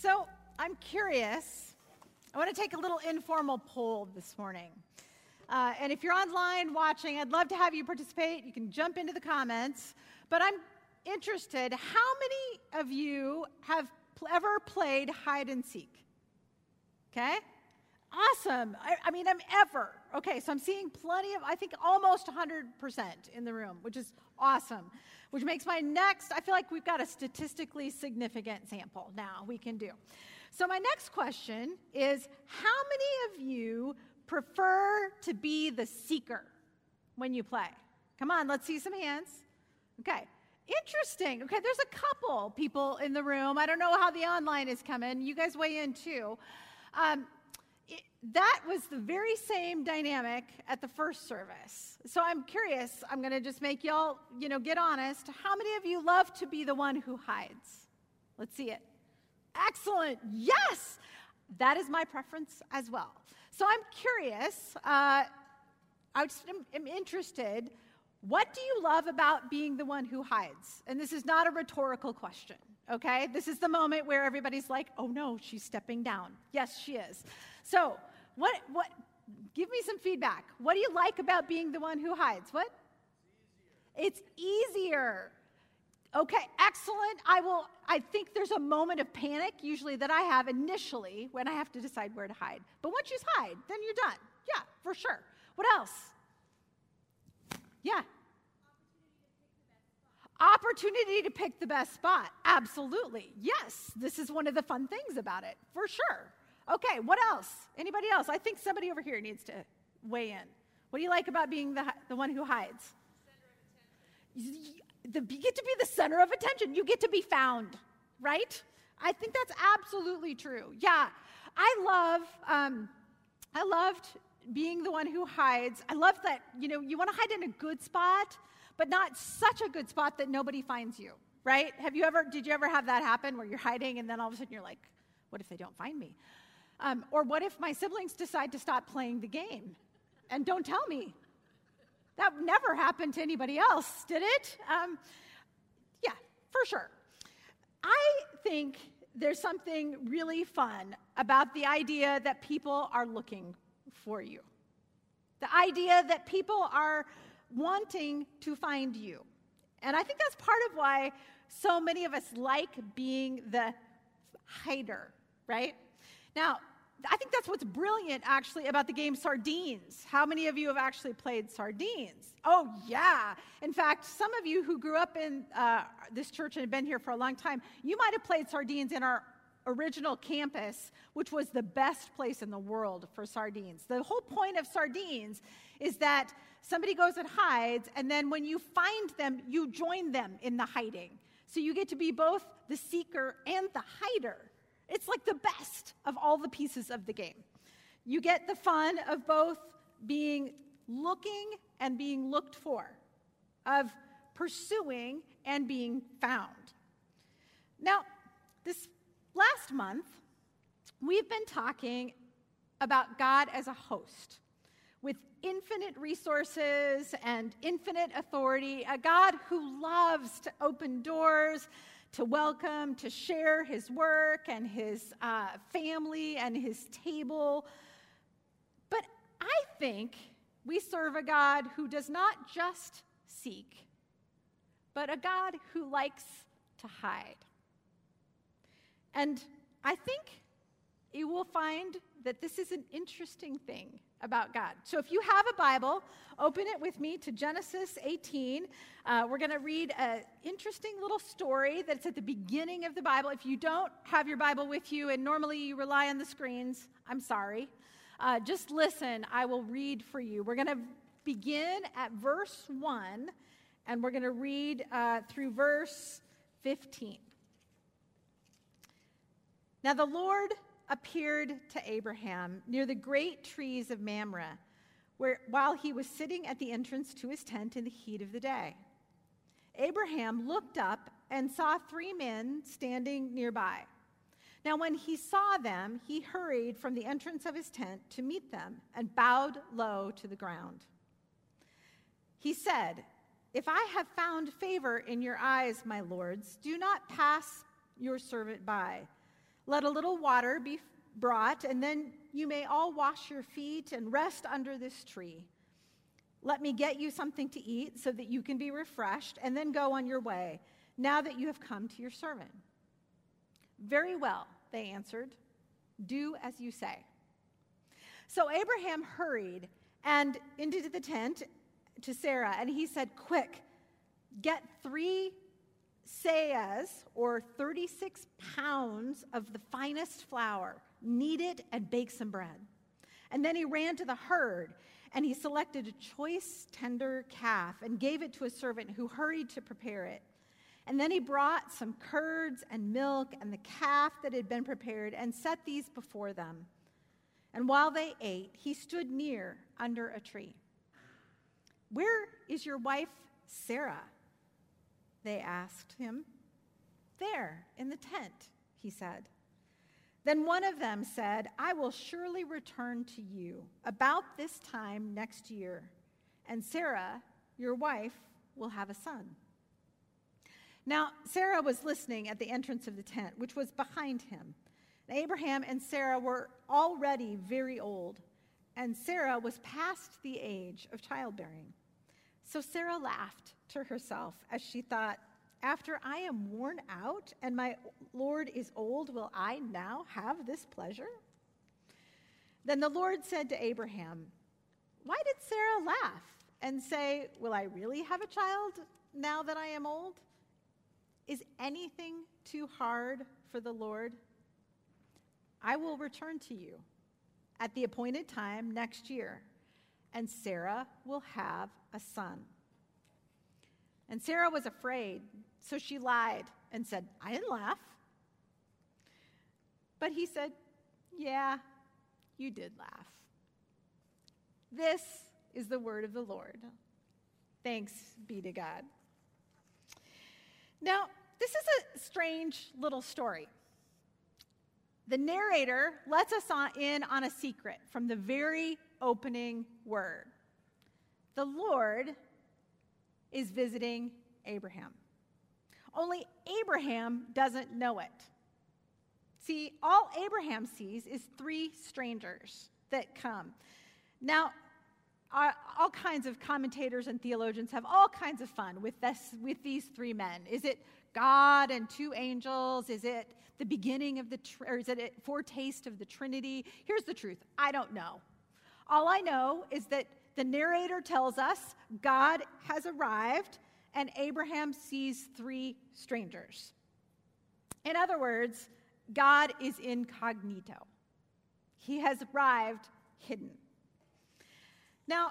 So I'm curious. I want to take a little informal poll this morning. Uh, and if you're online watching, I'd love to have you participate. You can jump into the comments. But I'm interested how many of you have ever played hide and seek? Okay? Awesome. I, I, mean, I'm ever. Okay, so I'm seeing plenty of, I think almost 100% in the room, which is awesome. Which makes my next, I feel like we've got a statistically significant sample now we can do. So, my next question is How many of you prefer to be the seeker when you play? Come on, let's see some hands. Okay. Interesting. Okay, there's a couple people in the room. I don't know how the online is coming. You guys weigh in too. Um, it, that was the very same dynamic at the first service. So I'm curious. I'm going to just make y'all, you know, get honest. How many of you love to be the one who hides? Let's see it. Excellent. Yes, that is my preference as well. So I'm curious. Uh, I just am, am interested what do you love about being the one who hides? And this is not a rhetorical question, okay? This is the moment where everybody's like, oh no, she's stepping down. Yes, she is. So, what, what, give me some feedback. What do you like about being the one who hides? What? It's easier. It's easier. Okay, excellent. I will, I think there's a moment of panic usually that I have initially when I have to decide where to hide. But once you hide, then you're done. Yeah, for sure. What else? Yeah. Opportunity to pick the best spot. Absolutely. Yes, this is one of the fun things about it, for sure. Okay, what else? Anybody else? I think somebody over here needs to weigh in. What do you like about being the, the one who hides? The, you get to be the center of attention. You get to be found, right? I think that's absolutely true. Yeah, I love, um, I loved being the one who hides. I love that, you know, you want to hide in a good spot, but not such a good spot that nobody finds you, right? Have you ever, did you ever have that happen where you're hiding and then all of a sudden you're like, what if they don't find me? Um, or what if my siblings decide to stop playing the game and don't tell me? That never happened to anybody else, did it? Um, yeah, for sure. I think there's something really fun about the idea that people are looking for you. The idea that people are wanting to find you. And I think that's part of why so many of us like being the hider, right? Now, I think that's what's brilliant actually about the game Sardines. How many of you have actually played Sardines? Oh, yeah. In fact, some of you who grew up in uh, this church and have been here for a long time, you might have played Sardines in our original campus, which was the best place in the world for sardines. The whole point of sardines is that somebody goes and hides, and then when you find them, you join them in the hiding. So you get to be both the seeker and the hider. It's like the best of all the pieces of the game. You get the fun of both being looking and being looked for, of pursuing and being found. Now, this Last month, we've been talking about God as a host with infinite resources and infinite authority, a God who loves to open doors, to welcome, to share his work and his uh, family and his table. But I think we serve a God who does not just seek, but a God who likes to hide. And I think you will find that this is an interesting thing about God. So if you have a Bible, open it with me to Genesis 18. Uh, we're going to read an interesting little story that's at the beginning of the Bible. If you don't have your Bible with you and normally you rely on the screens, I'm sorry. Uh, just listen, I will read for you. We're going to begin at verse 1 and we're going to read uh, through verse 15. Now the Lord appeared to Abraham near the great trees of Mamre, where, while he was sitting at the entrance to his tent in the heat of the day. Abraham looked up and saw three men standing nearby. Now, when he saw them, he hurried from the entrance of his tent to meet them and bowed low to the ground. He said, If I have found favor in your eyes, my lords, do not pass your servant by. Let a little water be brought, and then you may all wash your feet and rest under this tree. Let me get you something to eat so that you can be refreshed, and then go on your way, now that you have come to your servant. Very well, they answered. Do as you say. So Abraham hurried and into the tent to Sarah, and he said, Quick, get three seahs, or 36 pounds of the finest flour, knead it, and bake some bread. And then he ran to the herd, and he selected a choice, tender calf and gave it to a servant who hurried to prepare it. And then he brought some curds and milk and the calf that had been prepared and set these before them. And while they ate, he stood near under a tree. Where is your wife, Sarah? They asked him. There, in the tent, he said. Then one of them said, I will surely return to you about this time next year, and Sarah, your wife, will have a son. Now, Sarah was listening at the entrance of the tent, which was behind him. Abraham and Sarah were already very old, and Sarah was past the age of childbearing. So Sarah laughed to herself as she thought, After I am worn out and my Lord is old, will I now have this pleasure? Then the Lord said to Abraham, Why did Sarah laugh and say, Will I really have a child now that I am old? Is anything too hard for the Lord? I will return to you at the appointed time next year and Sarah will have a son. And Sarah was afraid, so she lied and said, I didn't laugh. But he said, Yeah, you did laugh. This is the word of the Lord. Thanks be to God. Now, this is a strange little story. The narrator lets us on, in on a secret from the very opening word. The Lord is visiting Abraham. Only Abraham doesn't know it. See, all Abraham sees is three strangers that come. Now, all kinds of commentators and theologians have all kinds of fun with, this, with these three men. Is it God and two angels? Is it the beginning of the, or is it a foretaste of the Trinity? Here's the truth I don't know. All I know is that the narrator tells us God has arrived and Abraham sees three strangers. In other words, God is incognito. He has arrived hidden. Now,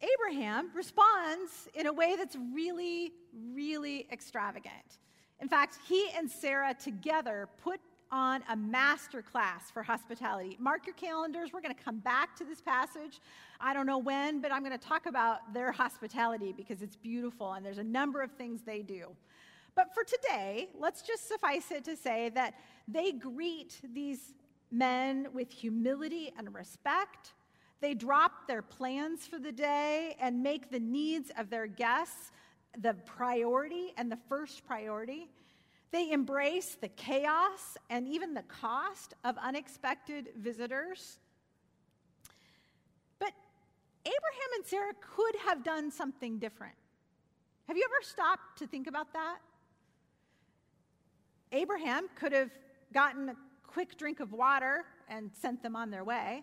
Abraham responds in a way that's really, really extravagant. In fact, he and Sarah together put on a master class for hospitality. Mark your calendars. We're going to come back to this passage. I don't know when, but I'm going to talk about their hospitality because it's beautiful and there's a number of things they do. But for today, let's just suffice it to say that they greet these men with humility and respect. They drop their plans for the day and make the needs of their guests the priority and the first priority. They embrace the chaos and even the cost of unexpected visitors. But Abraham and Sarah could have done something different. Have you ever stopped to think about that? Abraham could have gotten a quick drink of water and sent them on their way.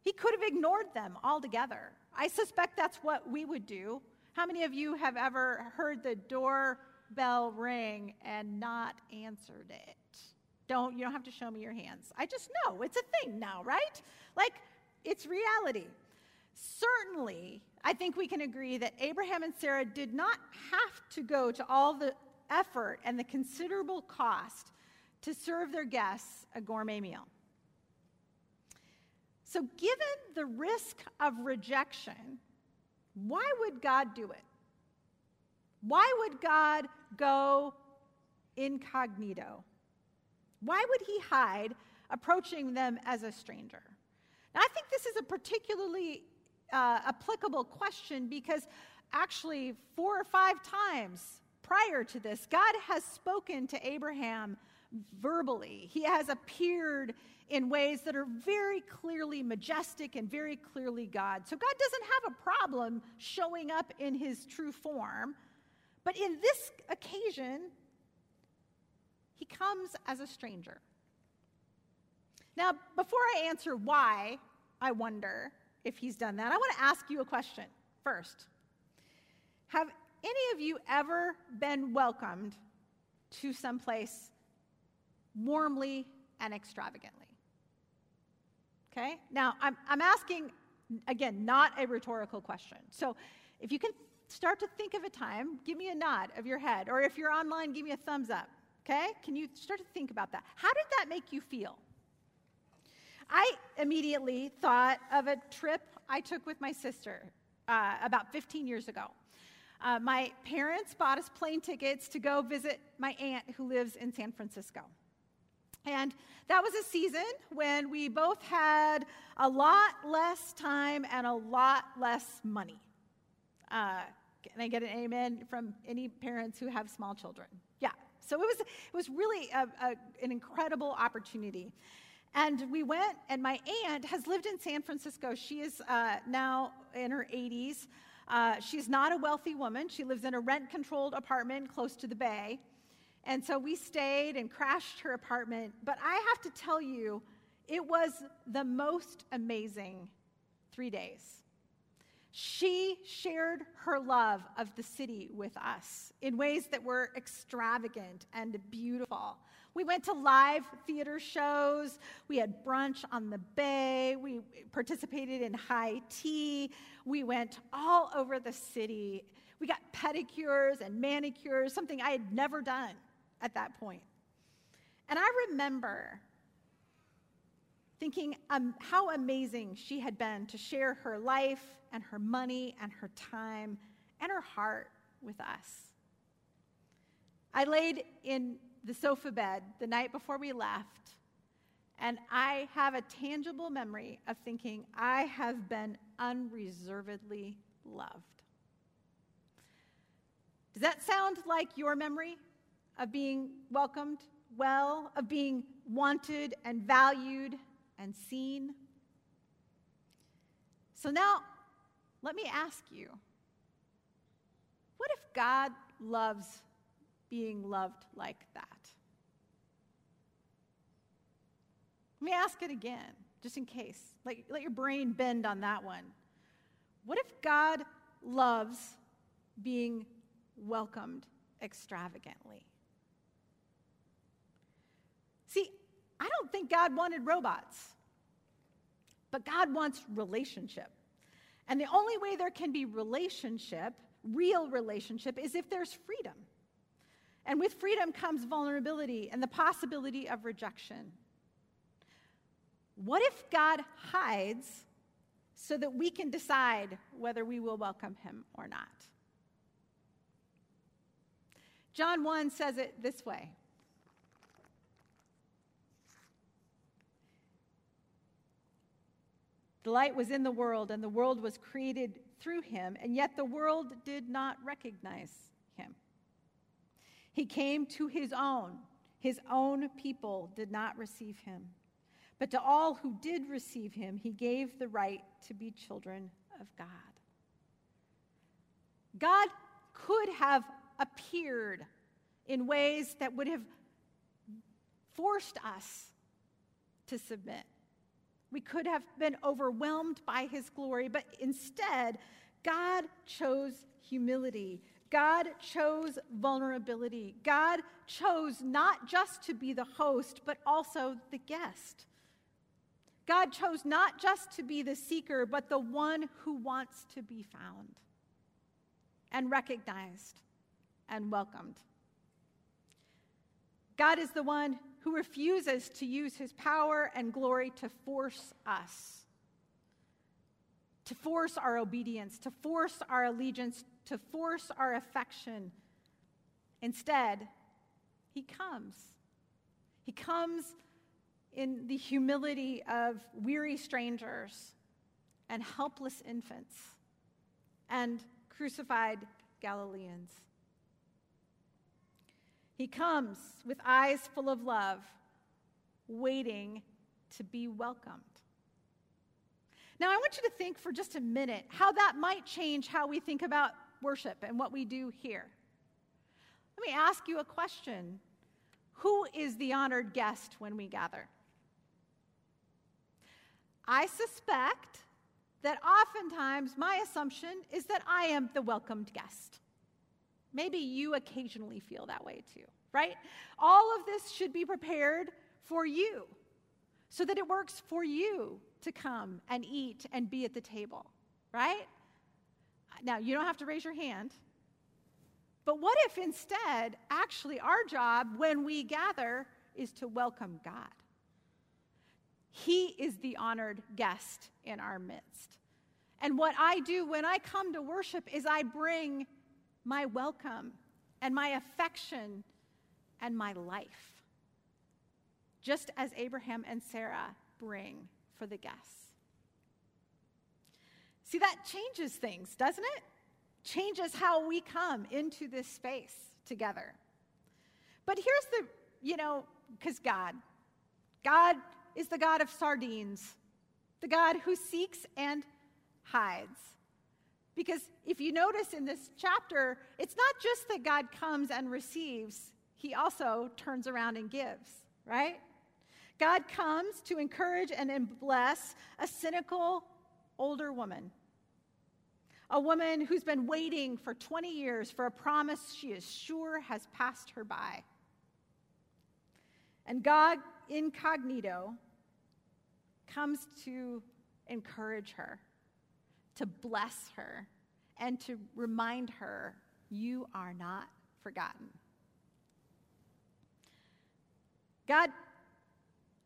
He could have ignored them altogether. I suspect that's what we would do. How many of you have ever heard the door bell ring and not answered it. Don't, you don't have to show me your hands. I just know it's a thing now, right? Like, it's reality. Certainly, I think we can agree that Abraham and Sarah did not have to go to all the effort and the considerable cost to serve their guests a gourmet meal. So, given the risk of rejection, why would God do it? Why would God go incognito? Why would he hide, approaching them as a stranger? Now, I think this is a particularly uh, applicable question because actually, four or five times prior to this, God has spoken to Abraham verbally. He has appeared in ways that are very clearly majestic and very clearly God. So God doesn't have a problem showing up in his true form. But in this occasion, he comes as a stranger. Now, before I answer why I wonder if he's done that, I want to ask you a question first. Have any of you ever been welcomed to some place warmly and extravagantly? Okay? Now, I'm, I'm asking, again, not a rhetorical question. So if you can start to think of a time, give me a nod of your head. Or if you're online, give me a thumbs up. Okay? Can you start to think about that? How did that make you feel? I immediately thought of a trip I took with my sister uh, about 15 years ago. Uh, my parents bought us plane tickets to go visit my aunt who lives in San Francisco. And that was a season when we both had a lot less time and a lot less money. Uh, can I get an amen from any parents who have small children? Yeah. So it was, it was really a, a, an incredible opportunity. And we went, and my aunt has lived in San Francisco. She is uh, now in her 80s. Uh, she's not a wealthy woman. She lives in a rent controlled apartment close to the bay. And so we stayed and crashed her apartment. But I have to tell you, it was the most amazing three days. She shared her love of the city with us in ways that were extravagant and beautiful. We went to live theater shows. We had brunch on the bay. We participated in high tea. We went all over the city. We got pedicures and manicures, something I had never done at that point. And I remember thinking um, how amazing she had been to share her life and her money and her time and her heart with us. I laid in the sofa bed the night before we left, and I have a tangible memory of thinking, I have been unreservedly loved. Does that sound like your memory of being welcomed well, of being wanted and valued and seen? So now, let me ask you what if God loves being loved like that? Let me ask it again, just in case. Let, let your brain bend on that one. What if God loves being welcomed extravagantly? See, I don't think God wanted robots, but God wants relationship. And the only way there can be relationship, real relationship, is if there's freedom. And with freedom comes vulnerability and the possibility of rejection. What if God hides so that we can decide whether we will welcome him or not? John 1 says it this way The light was in the world, and the world was created through him, and yet the world did not recognize him. He came to his own. His own people did not receive him. But to all who did receive him, he gave the right to be children of God. God could have appeared in ways that would have forced us to submit. We could have been overwhelmed by his glory, but instead, God chose humility. God chose vulnerability. God chose not just to be the host, but also the guest. God chose not just to be the seeker, but the one who wants to be found and recognized and welcomed. God is the one who refuses to use his power and glory to force us, to force our obedience, to force our allegiance, to force our affection. Instead, he comes. He comes in the humility of weary strangers and helpless infants and crucified Galileans. He comes with eyes full of love, waiting to be welcomed. Now, I want you to think for just a minute how that might change how we think about worship and what we do here. Let me ask you a question Who is the honored guest when we gather? I suspect that oftentimes my assumption is that I am the welcomed guest. Maybe you occasionally feel that way too, right? All of this should be prepared for you so that it works for you to come and eat and be at the table, right? Now, you don't have to raise your hand. But what if instead, actually, our job when we gather is to welcome God? He is the honored guest in our midst. And what I do when I come to worship is I bring my welcome and my affection and my life, just as Abraham and Sarah bring for the guests. See, that changes things, doesn't it? Changes how we come into this space together. But here's the, you know, because God, God is the God of sardines, the God who seeks and hides. Because if you notice in this chapter, it's not just that God comes and receives, he also turns around and gives, right? God comes to encourage and bless a cynical older woman, a woman who's been waiting for 20 years for a promise she is sure has passed her by. And God, incognito, comes to encourage her to bless her and to remind her, you are not forgotten. God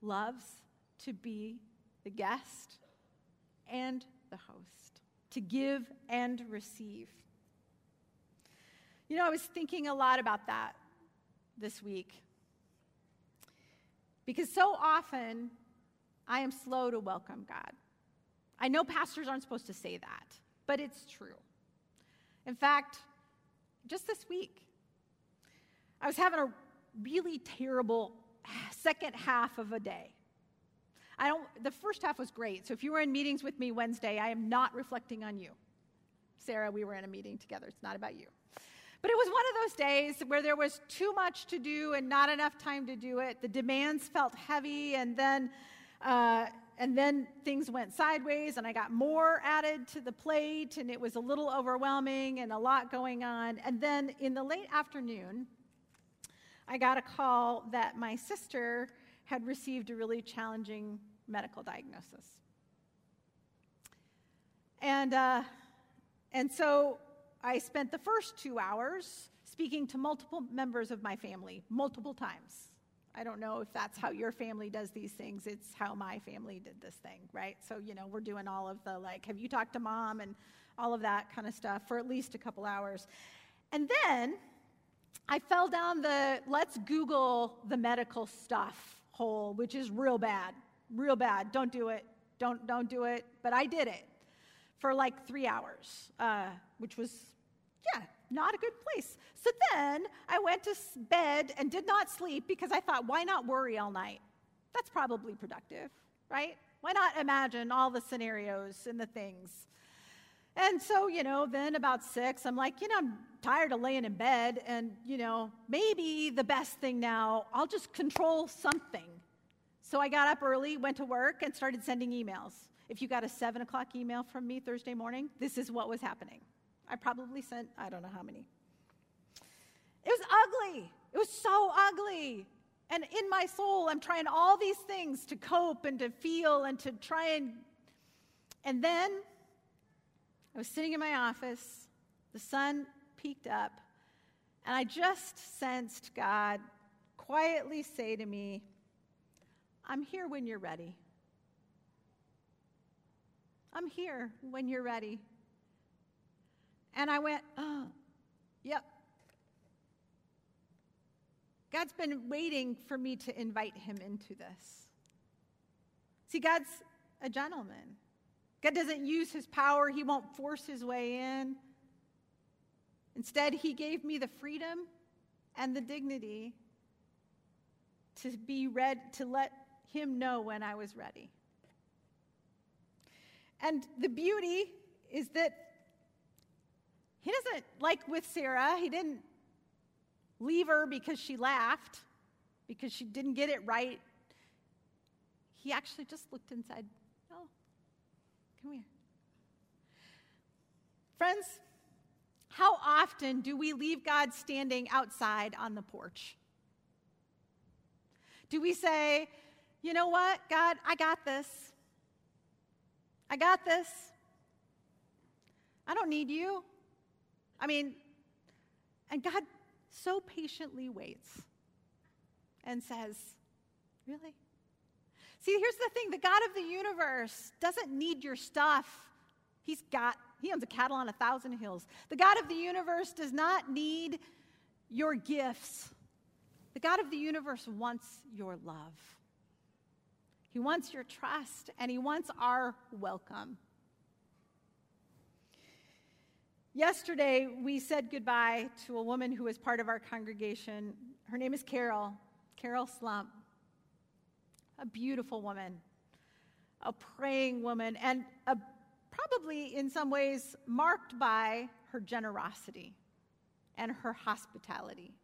loves to be the guest and the host, to give and receive. You know, I was thinking a lot about that this week because so often I am slow to welcome God. I know pastors aren't supposed to say that, but it's true. In fact, just this week, I was having a really terrible second half of a day. I don't, the first half was great. So if you were in meetings with me Wednesday, I am not reflecting on you. Sarah, we were in a meeting together. It's not about you. But it was one of those days where there was too much to do and not enough time to do it. The demands felt heavy, and then uh, and then things went sideways, and I got more added to the plate, and it was a little overwhelming and a lot going on. And then in the late afternoon, I got a call that my sister had received a really challenging medical diagnosis. And, uh, and so I spent the first two hours speaking to multiple members of my family, multiple times. I don't know if that's how your family does these things. It's how my family did this thing, right? So, you know, we're doing all of the like, have you talked to mom and all of that kind of stuff for at least a couple hours. And then I fell down the let's Google the medical stuff hole, which is real bad, real bad. Don't do it. Don't, don't do it. But I did it for like three hours, uh, which was, yeah, not a good place. So then I went to bed and did not sleep because I thought, why not worry all night? That's probably productive, right? Why not imagine all the scenarios and the things? And so, you know, then about six, I'm like, you know, I'm tired of laying in bed, and, you know, maybe the best thing now, I'll just control something. So I got up early, went to work, and started sending emails. If you got a seven o'clock email from me Thursday morning, this is what was happening. I probably sent, I don't know how many. It was ugly. It was so ugly. And in my soul, I'm trying all these things to cope and to feel and to try and. And then I was sitting in my office, the sun peeked up, and I just sensed God quietly say to me, I'm here when you're ready. I'm here when you're ready. And I went, oh, yep. God's been waiting for me to invite him into this. See, God's a gentleman. God doesn't use his power, he won't force his way in. Instead, he gave me the freedom and the dignity to be read to let him know when I was ready. And the beauty is that he doesn't, like with Sarah, he didn't leave her because she laughed, because she didn't get it right. He actually just looked said, Oh, come here. Friends, how often do we leave God standing outside on the porch? Do we say, you know what, God, I got this. I got this. I don't need you. I mean, and God so patiently waits and says, Really? See, here's the thing the God of the universe doesn't need your stuff. He's got, he owns a cattle on a thousand hills. The God of the universe does not need your gifts. The God of the universe wants your love. He wants your trust and he wants our welcome. Yesterday, we said goodbye to a woman who was part of our congregation. Her name is Carol, Carol Slump. A beautiful woman, a praying woman, and a, probably in some ways marked by her generosity and her hospitality.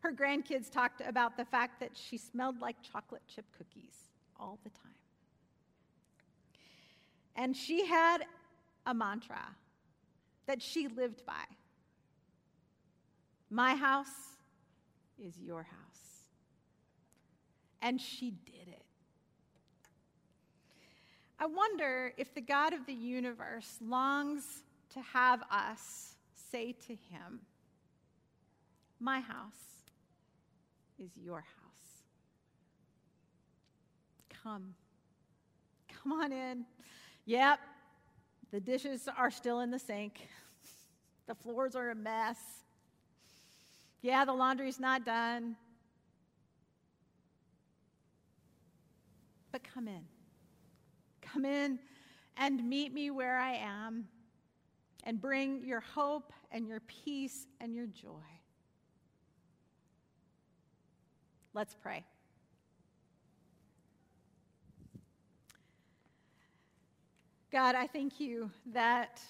Her grandkids talked about the fact that she smelled like chocolate chip cookies all the time. And she had a mantra that she lived by My house is your house. And she did it. I wonder if the God of the universe longs to have us say to him, My house is your house. Come. Come on in. Yep, the dishes are still in the sink. The floors are a mess. Yeah, the laundry's not done. But come in. Come in and meet me where I am and bring your hope and your peace and your joy. Let's pray. God, I thank you that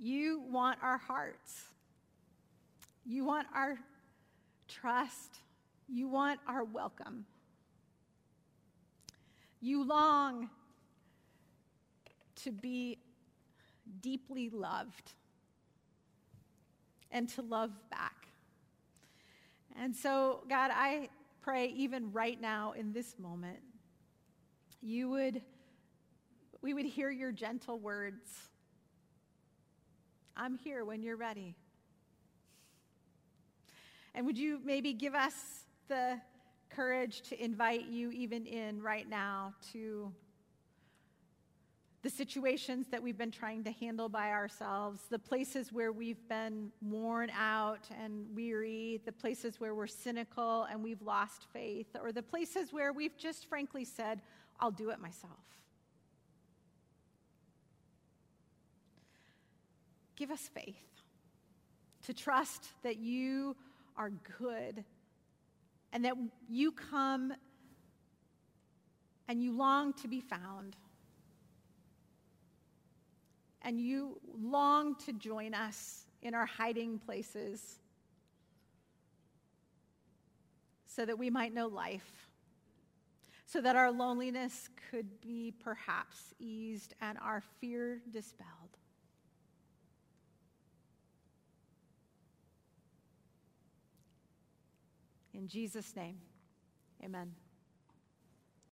you want our hearts. You want our trust. You want our welcome. You long to be deeply loved and to love back. And so, God, I pray even right now in this moment you would, we would hear your gentle words. I'm here when you're ready. And would you maybe give us the courage to invite you even in right now to the situations that we've been trying to handle by ourselves, the places where we've been worn out and weary, the places where we're cynical and we've lost faith, or the places where we've just frankly said, I'll do it myself. Give us faith to trust that you are good and that you come and you long to be found. And you long to join us in our hiding places so that we might know life so that our loneliness could be perhaps eased and our fear dispelled. In Jesus' name, amen.